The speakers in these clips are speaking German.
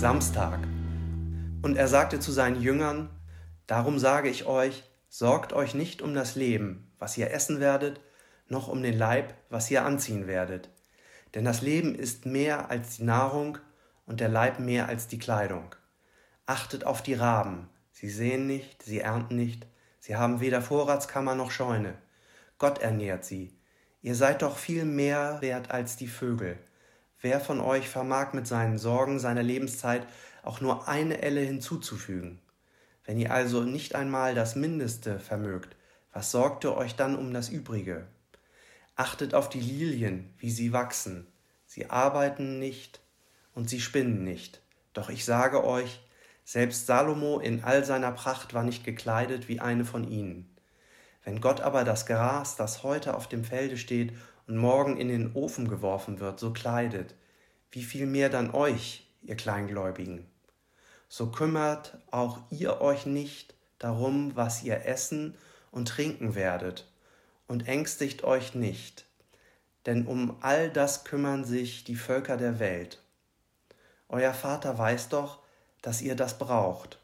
Samstag. Und er sagte zu seinen Jüngern, Darum sage ich euch, sorgt euch nicht um das Leben, was ihr essen werdet, noch um den Leib, was ihr anziehen werdet. Denn das Leben ist mehr als die Nahrung und der Leib mehr als die Kleidung. Achtet auf die Raben, sie sehen nicht, sie ernten nicht, sie haben weder Vorratskammer noch Scheune. Gott ernährt sie. Ihr seid doch viel mehr wert als die Vögel. Wer von euch vermag mit seinen Sorgen seiner Lebenszeit auch nur eine Elle hinzuzufügen? Wenn ihr also nicht einmal das Mindeste vermögt, was sorgt ihr euch dann um das Übrige? Achtet auf die Lilien, wie sie wachsen. Sie arbeiten nicht und sie spinnen nicht. Doch ich sage euch, selbst Salomo in all seiner Pracht war nicht gekleidet wie eine von ihnen. Wenn Gott aber das Gras, das heute auf dem Felde steht morgen in den Ofen geworfen wird, so kleidet, wie viel mehr dann euch, ihr Kleingläubigen? So kümmert auch ihr euch nicht darum, was ihr essen und trinken werdet, und ängstigt euch nicht, denn um all das kümmern sich die Völker der Welt. Euer Vater weiß doch, dass ihr das braucht.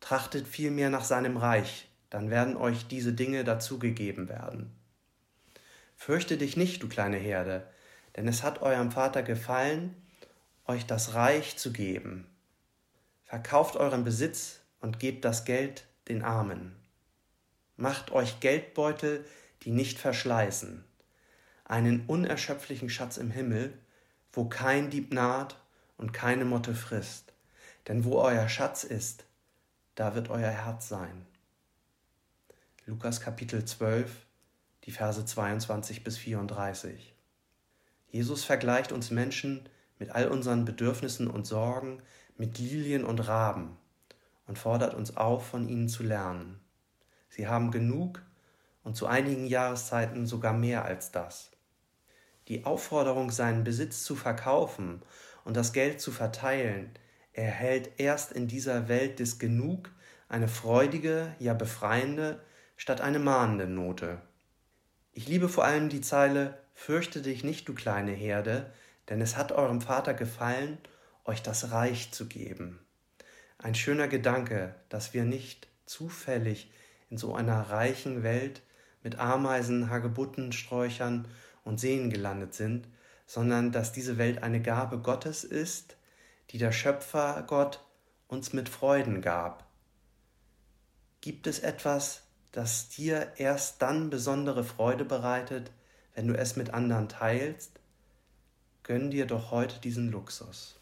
Trachtet vielmehr nach seinem Reich, dann werden euch diese Dinge dazugegeben werden. Fürchte dich nicht, du kleine Herde, denn es hat eurem Vater gefallen, euch das Reich zu geben. Verkauft euren Besitz und gebt das Geld den Armen. Macht euch Geldbeutel, die nicht verschleißen, einen unerschöpflichen Schatz im Himmel, wo kein Dieb naht und keine Motte frisst. Denn wo euer Schatz ist, da wird euer Herz sein. Lukas Kapitel 12, die Verse 22 bis 34. Jesus vergleicht uns Menschen mit all unseren Bedürfnissen und Sorgen mit Lilien und Raben und fordert uns auf, von ihnen zu lernen. Sie haben genug und zu einigen Jahreszeiten sogar mehr als das. Die Aufforderung, seinen Besitz zu verkaufen und das Geld zu verteilen, erhält erst in dieser Welt des Genug eine freudige, ja befreiende, statt eine mahnende Note. Ich liebe vor allem die Zeile Fürchte dich nicht, du kleine Herde, denn es hat eurem Vater gefallen, euch das Reich zu geben. Ein schöner Gedanke, dass wir nicht zufällig in so einer reichen Welt mit Ameisen, Hagebutten, Sträuchern und Seen gelandet sind, sondern dass diese Welt eine Gabe Gottes ist, die der Schöpfer Gott uns mit Freuden gab. Gibt es etwas, das dir erst dann besondere Freude bereitet, wenn du es mit anderen teilst? Gönn dir doch heute diesen Luxus.